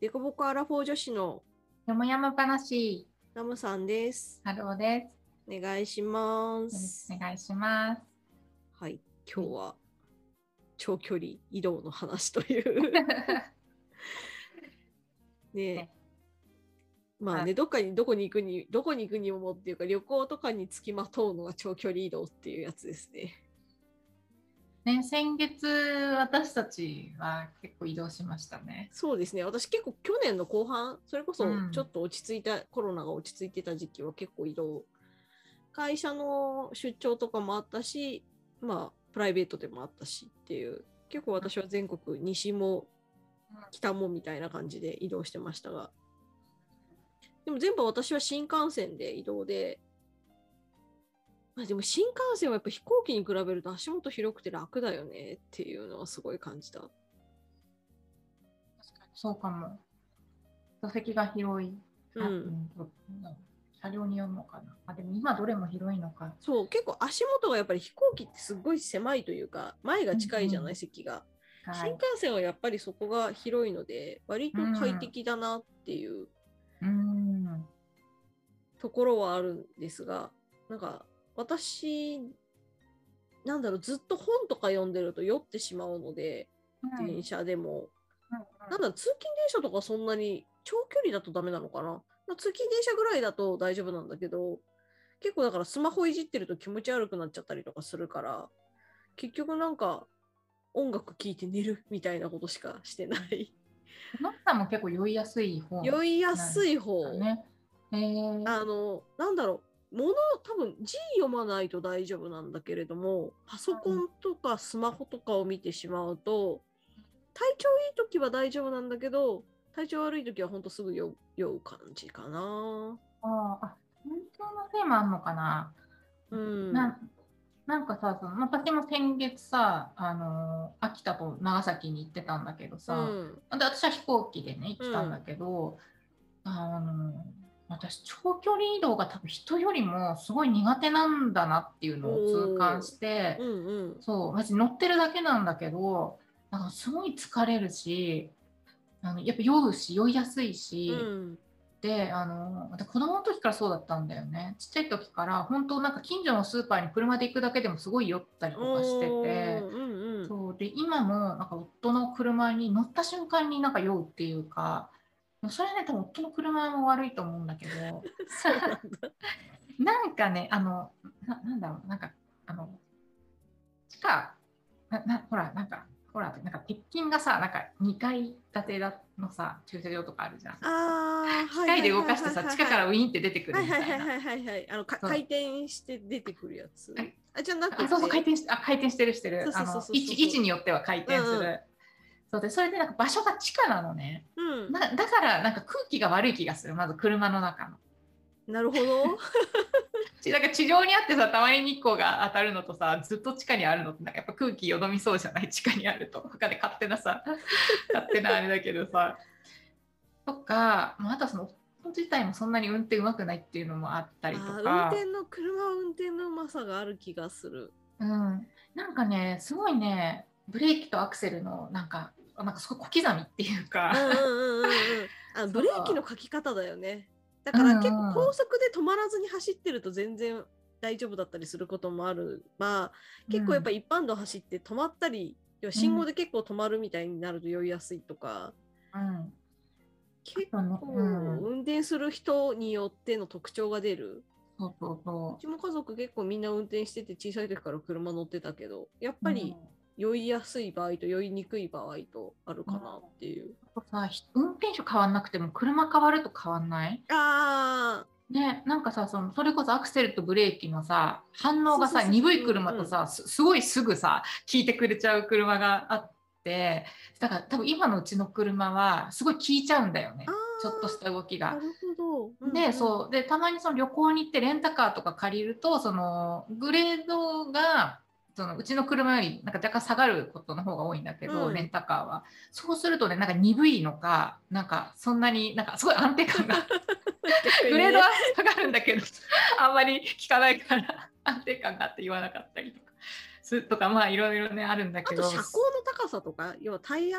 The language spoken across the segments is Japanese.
デコボコアラフォー女子のよもやま話、ナムさんです。ハローでお願いします。すお。願いします。はい、今日は長距離移動の話という。ねねまあね、はいどっかにどこに行くにどこに行くにもっていうか旅行とかにつきまとうのが長距離移動っていうやつですね。ね、先月私たちは結構移動しましたね。そうですね。私結構去年の後半それこそうん。ちょっと落ち着いた、コロナが落ち着いてた時期は結構移動。会社の出張とかもあったしまあプライベートでもあったしっていう。結構私は全国西も北もみたいな感じで移動してましたが。でも全部私は新幹線で移動でまあでも新幹線はやっぱ飛行機に比べると足元広くて楽だよねっていうのはすごい感じた。確かにそうかも。座席が広い。うん車両によるのかな。あでも今どれも広いのか。そう結構足元がやっぱり飛行機ってすごい狭いというか前が近いじゃない、うんうん席が、はい新幹。線はやっぱりそこが広いので割と快適だなっていううん。ところはあるんですがなんか私なんだろうずっと本とか読んでると酔ってしまうのでうん電車でも、うんなんだろう通勤電車とかそんなに長距離だとダメなのかな？まあ通勤電車ぐらいだと大丈夫なんだけど結構だからスマホいじってると気持ち悪くなっちゃったりとかするから結局なんか音楽聴いて寝るみたいなことしかしてない。のっさんも結構酔いやすい方酔いやすい方、だね。えー、あのなんだろう物多分字読まないと大丈夫なんだけれどもパソコンとかスマホとかを見てしまうと体調いい時は大丈夫なんだけど体調悪い時はほんとすぐ酔う感じかな。あーあ、本当のせいもあんのかな。うん、ななんかさその私も先月さ、あのー秋田と長崎に行ってたんだけどさ、うんで私は飛行機でね行ってたんだけど、あのー私長距離移動が多分人よりもすごい苦手なんだなっていうのを痛感して、うんうん。そう別に乗ってるだけなんだけどなんかすごい疲れるしあのやっぱ酔うし酔いやすいし。うん。であの私子供の時からそうだったんだよね。ちっちゃい時から本当なんか近所のスーパーに車で行くだけでもすごい酔ったりとかしててうんうん。そうで今もなんか夫の車に乗った瞬間になんか酔うっていうかそれはね多分夫の車も悪いと思うんだけど なんかねあのななんだろうなんかあの地下ななほらなんかほらなんか鉄筋がさなんか2階建てのさ駐車場とかあるじゃん。ああ、機械で動かしてさ、地下からウィーンって出てくるはいみたいな。はいはいはいはいはい。あの回転して出てくるやつはい。あじゃなくて。あそうそう回転しあ回転してるしてるそうそうあのそうそう位置位置によっては回転する、そうでそれでなんか場所が地下なのね。うん。なだからなんか空気が悪い気がする。まず車の中の。なるほど。ちなんか地上にあってさたまに日光が当たるのとさずっと地下にあるのってなんかやっぱ空気よどみそうじゃない？地下にあると。他で勝手なさ。勝手なあれだけどさ。とか、まあ、あとはその夫自体もそんなに運転うまくないっていうのもあったりとあー運か転の車は運転のうまさがある気がする。うん、なんかねすごいねブレーキとアクセルのなんかなんかすごい小刻みっていうか、うんうんうんうんうん。あブレーキのかき方だよね。だから結構高速で止まらずに走ってると全然大丈夫だったりすることもある。まあ結構やっぱ一般道走って止まったり、要は信号で結構止まるみたいになると酔いやすいとか、うん、結構うん運転する人によっての特徴が出る。そうそうそうちも家族結構みんな運転してて小さい時から車乗ってたけど、やっう。ぱりうん酔いやすい場合と酔いにくい場合とあるかなっていう。あとさひ運転手変わんなくても車変わると変わんない？あね、なんかさそのそれこそアクセルとブレーキのさ反応がさ鈍い車とさ、すすごいすぐさ効いてくれちゃう車があってだから多分今のうちの車はすごい効いちゃうんだよね。ちょっとした動きが。でそう。でたまにその旅行に行ってレンタカーとか借りるとそのグレードがそのうちの車よりなんか若干下がることの方が多いんだけど、うん。レンタカーは。そうするとねなんか鈍いのかなんかそんなになんかすごい安定感が グレードは下がるんだけどあんまり効かないから安定感があって言わなかったりとかするとかまあいろいろねあるんだけど。あと車高の高さとか、要はタイヤ？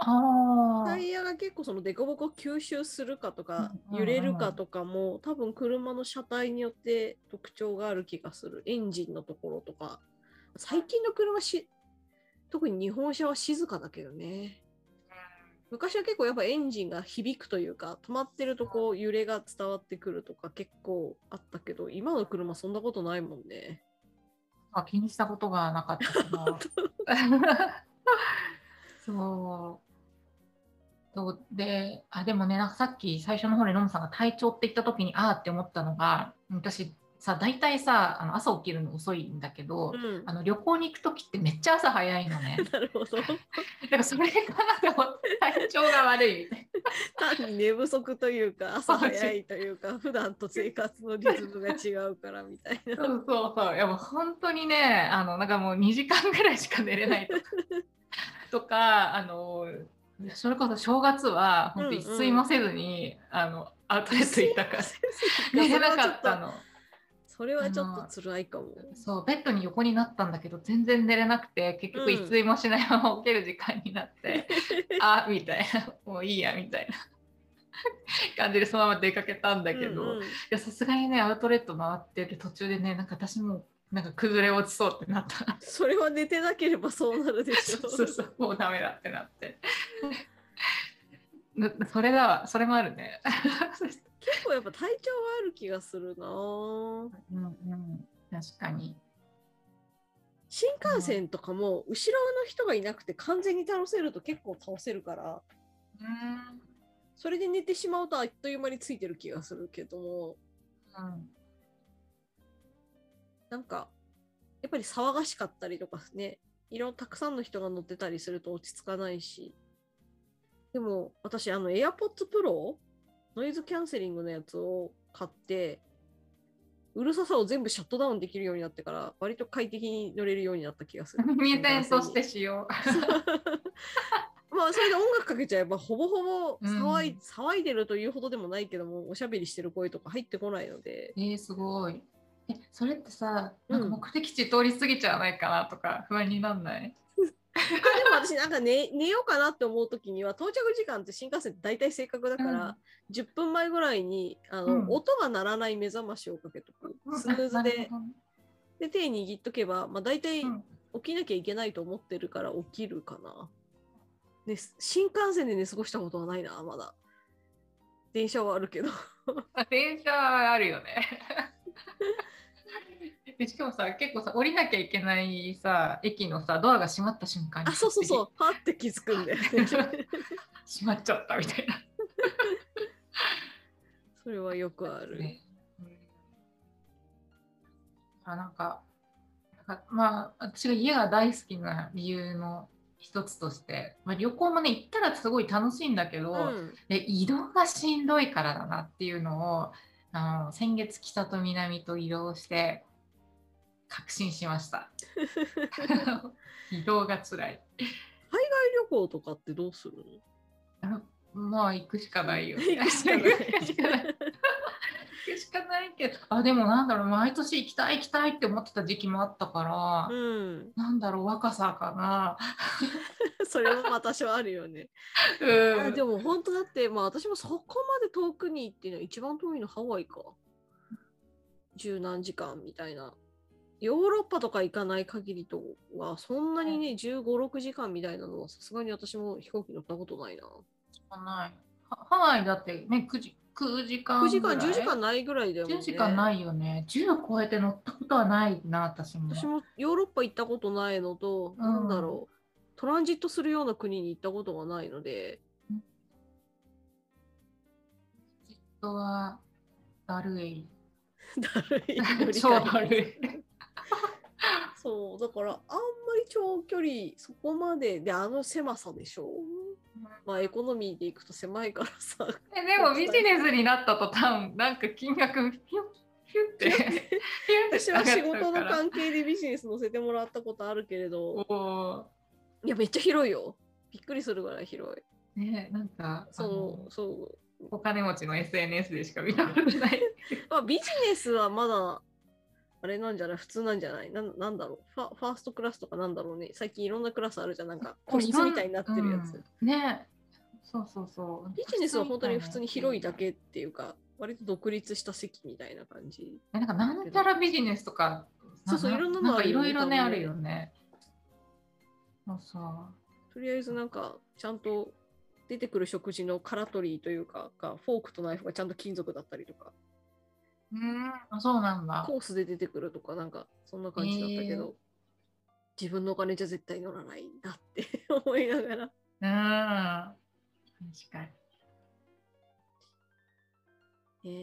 あタイヤが結構その凸凹吸収するかとか揺れるかとかも多分車の車体によって特徴がある気がする。エンジンのところとか最近の車し特に日本車は静かだけどね昔は結構やっぱエンジンが響くというか止まってるとこう揺れが伝わってくるとか結構あったけど今の車そんなことないもんねあ気にしたことがなかった。そ う。そうで、あ、でもね、なんかさっき最初の方でノムさんが体調って言った時に、ああって思ったのが、私さ、大体さ、あの朝起きるの遅いんだけど、うんあの旅行に行く時ってめっちゃ朝早いのね。なるほど だからそれかなと思って体調が悪いみたい単に寝不足というか朝早いというか普段と生活のリズムが違うからみたいなな。そうそうそう。いやもう本当にね、あのなんかもう2時間ぐらいしか寝れないとか、とかあのそれこそ正月は本当に睡ませずに、あのアウトレット行ったから寝れなかったの。それはちょっと辛いかも。そうベッドに横になったんだけど全然寝れなくて結局うん。一睡もしないまま起きる時間になって、あみたいな。もういいやみたいな。感じでそのまま出かけたんだけど、さすがにねアウトレット回ってる途中でねなんか私もなんか崩れ落ちそうってなった。それは寝てなければそうなるでしょ。そうそうそうもうダメだってなって。なそれだわ。それもあるね結構やっぱ体調はある気がするな。うんうん確かに。新幹線とかも後ろの人がいなくて完全に倒せると結構倒せるから。うんそれで寝てしまうとあっという間についてる気がするけど。もうん。なんかやっぱり騒がしかったりとかね。いろたくさんの人が乗ってたりすると落ち着かないし。でも私あの AirPods Pro ノイズキャンセリングのやつを買ってうるささを全部シャットダウンできるようになってから割と快適に乗れるようになった気がする。耳栓としてしよ まあそれで音楽かけちゃえばほぼほぼ騒い,、うん。騒いでるというほどでもないけどもおしゃべりしてる声とか入ってこないので。うえー、すごい。えそれってさうんなん。か目的地通り過ぎちゃわないかなとか不安になんない、あでも私なんか寝 寝ようかなって思う時には到着時間って新幹線って大体正確だから、10分前ぐらいにあの、うん。音が鳴らない目覚ましをかけとく。スヌーズでで手握っとけば、まあ、大体うん。起きなきゃいけないと思ってるから起きるかな、ね、新幹線で寝過ごしたことはないなまだ。電車はあるけど。あ電車はあるよね。でしかもさ結構さ降りなきゃいけないさ駅のさドアが閉まった瞬間にあそうそうそう。パッて気づくんだよね。閉まっちゃったみたいな。それはよくある、ね。うん。あなんかなんかまあ私が家が大好きな理由の一つとして、まあ、旅行もね行ったらすごい楽しいんだけど、うん。で移動がしんどいからだなっていうのをあの先月北と南と移動して確信しました。移動が辛い。旅行とかってどうするの？あまあ行くしかないよ、ね。行くしかない行くしかない。けど、あでもなんだろう毎年行きたい行きたいって思ってた時期もあったから、うんなんだろう若さかな。それも私はあるよねうんあでも本当だって、まあ私もそこまで遠くに行っていうのは一番遠いのハワイか。十何時間みたいな。ヨーロッパとか行かない限りとは、そんなにね、15、6時間みたいなのはさすがに私も飛行機乗ったことないな。ないはハワイだってね9時 ,9 時間9時間、ぐらい？10時間ないぐらいだよね。10時間ないよね。10超えて乗ったことはないな、私も。私もヨーロッパ行ったことないのと、うんなんだろう、トランジットするような国に行ったことがないので、人はだるい。だるい超だるい。そう、だからあんまり長距離そこまでであの狭さでしょ？まあエコノミーで行くと狭いからさ。えでもビジネスになった途端、なんか金額ピュッピュッて。私は仕事の関係でビジネス乗せてもらったことあるけれど、おいや、めっちゃ広いよ。びっくりするぐらい広い。ーねなんかあそのう、そう。お金持ちの SNS でしか見たことない。まあ、ビジネスはまだあれなんじゃない？普通なんじゃない？なんなんだろう？ファファーストクラスとかなんだろうね？最近いろんなクラスあるじゃん。なんか個室みたいになってるやつ、うん。ね。そうそうそう。ビジネスは本当に普通に広いだけっていうか割と独立した席みたいな感じ。なんかなんちゃらビジネスとか。そうそういろんなのいろいろね。あるよね。そうそう。とりあえずなんかちゃんと出てくる食事のカラトリーというかがフォークとナイフがちゃんと金属だったりとかうん。あそうなんだ。コースで出てくるとかなんかそんな感じだったけど、自分のお金じゃ絶対乗らないなって 思いながら。うん。確かねに、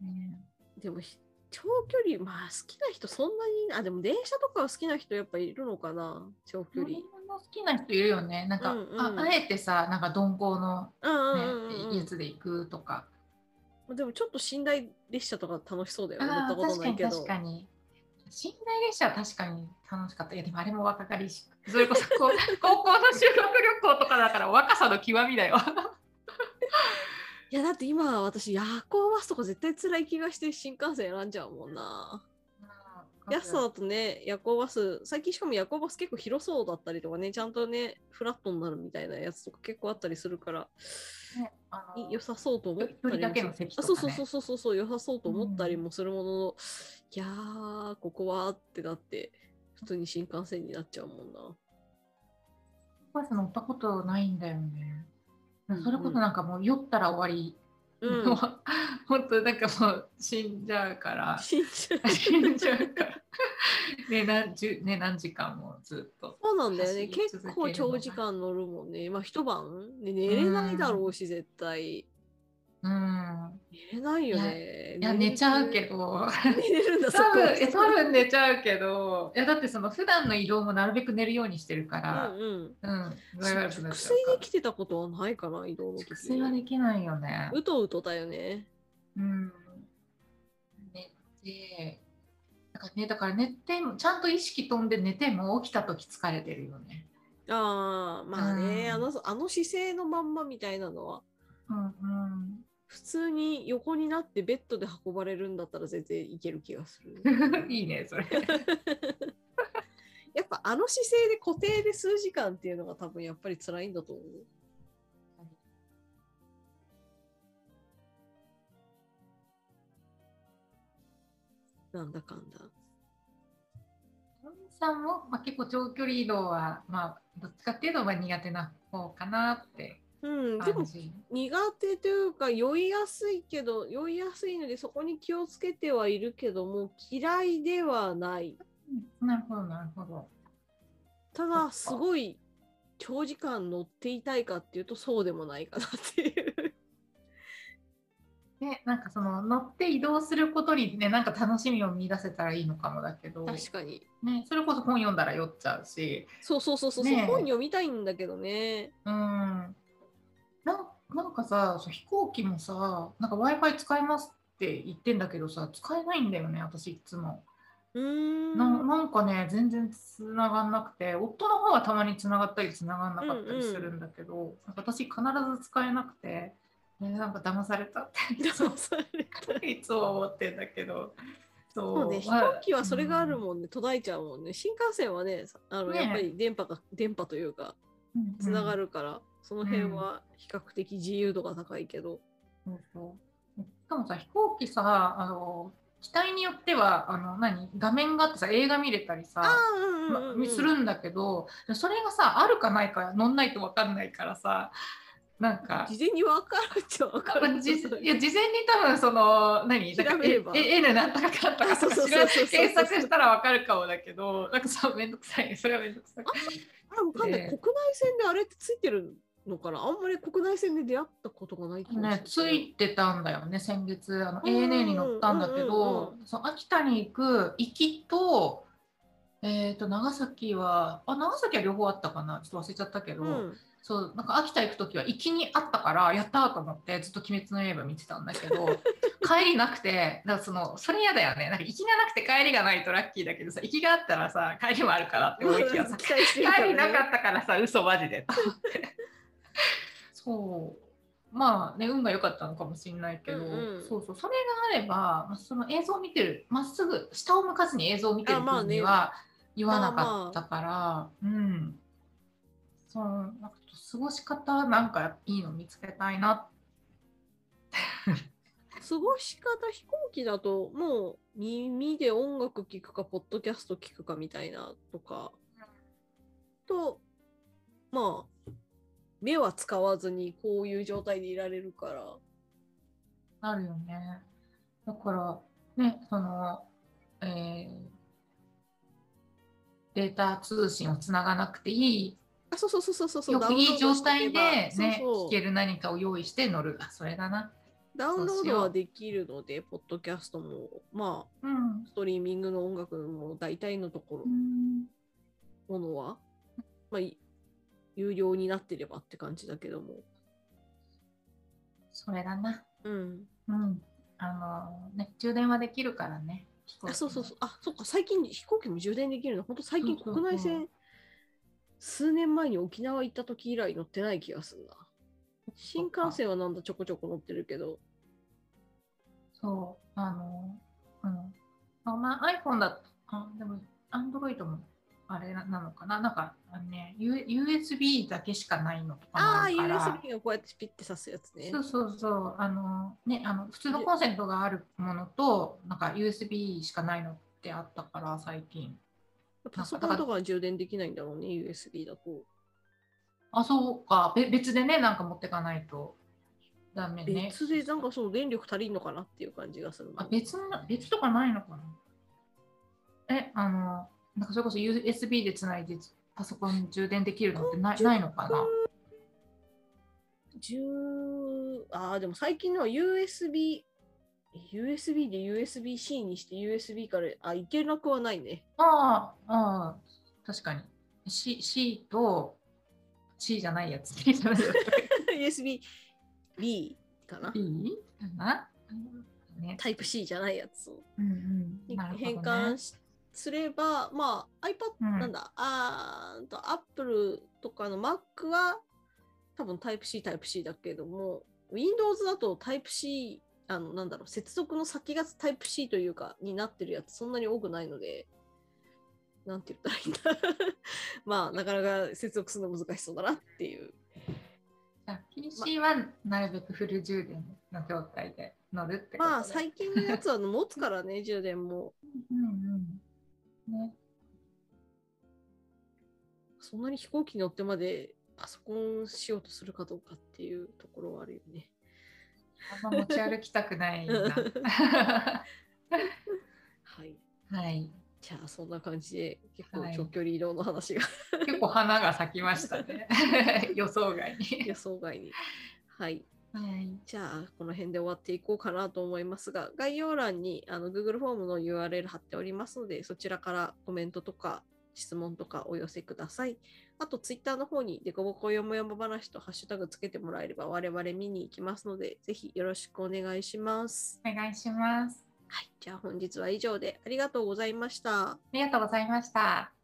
ねでもひ長距離まあ好きな人そんなにあでも電車とかは好きな人やっぱいるのかな？長距離。乗り物好きな人いるよね。なんか、うんうん。ああえてさなんか鈍行の、うんうんねうんうん。やつで行くとかでもちょっと寝台列車とか楽しそうだよね。乗ったあーことないけど。確かに寝台列車は確かに楽しかった。いやでもあれも若かりしそれこそ 高校の修学旅行とかだから若さの極みだよ。いやだって今私夜行バスとか絶対辛い気がして新幹線選んじゃうもんな安さだとね夜行バス最近しかも夜行バス結構広そうだったりとかねちゃんとねフラットになるみたいなやつとか結構あったりするからねあのい良さそうと思ったりも一人だけの席とあそうそうそうそうそう良さそうと思ったりもするものの、いやーここはってなって普通に新幹線になっちゃうもんなバス乗ったことないんだよね。うんそれこそなんかもう酔ったら終わり。うん 本当なんかもう死んじゃうから。死んじゃう 死んじゃうから。ね何十ね何時間もずっと。そうなんだよね。結構長時間乗るもんね。まあ一晩、ね、寝れないだろうし絶対。うん。寝れないよね。いや寝ちゃうけど。寝れるんだ多分え多分寝ちゃうけど。いやだってその普段の移動もなるべく寝るようにしてるから、うんうん。うん。熟睡できてたことはないかな移動の時。熟睡はできないよね。うとうとだよね。うん。寝て、だからね、だから寝ても、ちゃんと意識飛んで寝ても起きた時疲れてるよね。ああまあね、うんあのあの姿勢のまんまみたいなのはうん普通に横になってベッドで運ばれるんだったら全然いける気がするうん。いいね、それ。やっぱあの姿勢で固定で数時間っていうのが多分やっぱり辛いんだと思うなんだかんださんも、まあ、結構長距離移動は、まあ、どっちかっていうとまあ苦手な方かなってうんでも。苦手というか酔いやすいけど酔いやすいのでそこに気をつけてはいるけども嫌いではないうんなるほど、なるほど。ただすごい長時間乗っていたいかっていうとそうでもないかなっていうね、なんかその乗って移動することにね、なんか楽しみを見出せたらいいのかもだけど、確かに。ね、それこそ本読んだら酔っちゃうし、そうそうそうそう、ね。え本読みたいんだけどね。うん。なんなんかさ、そう飛行機もさ、なんか Wi-Fi 使えますって言ってんだけどさ、使えないんだよね、私いつも。うーん。ななんかね、全然つながんなくて、夫の方はたまにつながったりつながんなかったりするんだけど、なんか私必ず使えなくて、ね、なんか騙されたって。騙された。いつも思ってんだけど。そそうね、飛まあ行機はそれがあるもんね、途絶えちゃうもんね。新幹線はね、さあのやっぱり電波が、電波というか、うんつながるから、その辺は比較的自由度が高いけど。そうそう。しかもさ飛行機さあの機体によってはあの何画面があってさ映画見れたりさうんうんうん、するんだけどそれがさあるかないか乗んないと分かんないからさなんか。事前に分かるっちゃ分かる。じいや事前に多分その何？調べれ N なんとかかんとかあそうそう調べそうそう。そう検索したら分かるかもだけどなんかさめんどくさい。それはめんどくさい。あわかんない、ええ国内線であれってついてるのかな？あんまり国内線で出会ったことがないね、ついてたんだよね、先月、あのうん ANA に乗ったんだけど、そう秋田に行く行きと、えー、と長崎はあ、長崎は両方あったかな、ちょっと忘れちゃったけど、うん、そうなんか秋田行くときは行きにあったから、やったーと思って、ずっと鬼滅の刃見てたんだけど、帰りなくて、だからそのそれ嫌だよね、なんか行きがなくて帰りがないとラッキーだけどさ、行きがあったらさ、帰りもあるからって思いきや帰りなかったからさ、嘘マジで。と思って。そう。まあね運が良かったのかもしれないけど、うんうん。そうそう。それがあればまあその映像を見てるまっすぐ下を向かずに映像を見てるあまあね。分には言わなかったから、うん。そうなんか過ごし方なんかいいの見つけたいな過ごし方飛行機だともう耳で音楽聴くかポッドキャスト聴くかみたいなとか。とまあ目は使わずにこういう状態でいられるから。なるよね。だからねそのえーデータ通信をつながなくていい。あそうそうそうそうそう。いい状態でねそうそう。聞ける何かを用意して乗る。あそれだな。ダウンロードはできるのでポッドキャストも。まあうん。ストリーミングの音楽も大体のところ。ものは、まあ、い有料になってればって感じだけども。それだな。うん。うん。あのね充電はできるからねあそうそうそう。あそっか最近飛行機も充電できるの。本当最近国内線数年前に沖縄行った時以来乗ってない気がするな。新幹線はなんだちょこちょこ乗ってるけど。そう。あのうん。あまあ iPhone だあでも Android もあれなのかな？なんかあのね U- USB だけしかないのとかもああ USB がこうやってピッて刺すやつね。そうそうそう。あのねあの普通のコンセントがあるものとなんか USB しかないのってあったから最近。パソコンとかは充電できないんだろうね USB だと。あそうか。べ別でねなんか持ってかないと。ダメね。別でなんかその電力足りんのかなっていう感じがするあ別の別とかないのかな？えあのなんかそれこそ USB でつないでパソコン充電できるのってないないのかな？10ああでも最近のは USB USB で USB-C にして USB からあいけなくはないね。ああああ確かに。C, C と C じゃないやつ。USB-B かな。B かな、ね。タイプ C じゃないやつを。うんうん。変換しすれば、まあ iPad、うん。なんだあーんと Apple とかの Mac は多分 Type-C、Type-C だけども Windows だと Type-C あのなんだろう接続の先が Type-C というかになってるやつそんなに多くないのでなんて言ったらいいんだ。まあなかなか接続するの難しそうだなっていう。PC はなるべくフル充電の状態で乗るってことで。まあ最近のやつは持つからね充電も。うんうんねそんなに飛行機に乗ってまでパソコンしようとするかどうかっていうところはあるよね。あんま持ち歩きたくないなはい。はいじゃあそんな感じで結構はい長距離移動の話が結構花が咲きましたね 予想外に予想外に。はい。はいじゃあこの辺で終わっていこうかなと思いますが概要欄にあの Google フォームの URL 貼っておりますのでそちらからコメントとか質問とかお寄せください。あと Twitter の方にデコボコよもやま話とハッシュタグつけてもらえれば我々見に行きますのでぜひよろしくお願いします。お願いしますはい。じゃあ本日は以上でありがとうございました。ありがとうございました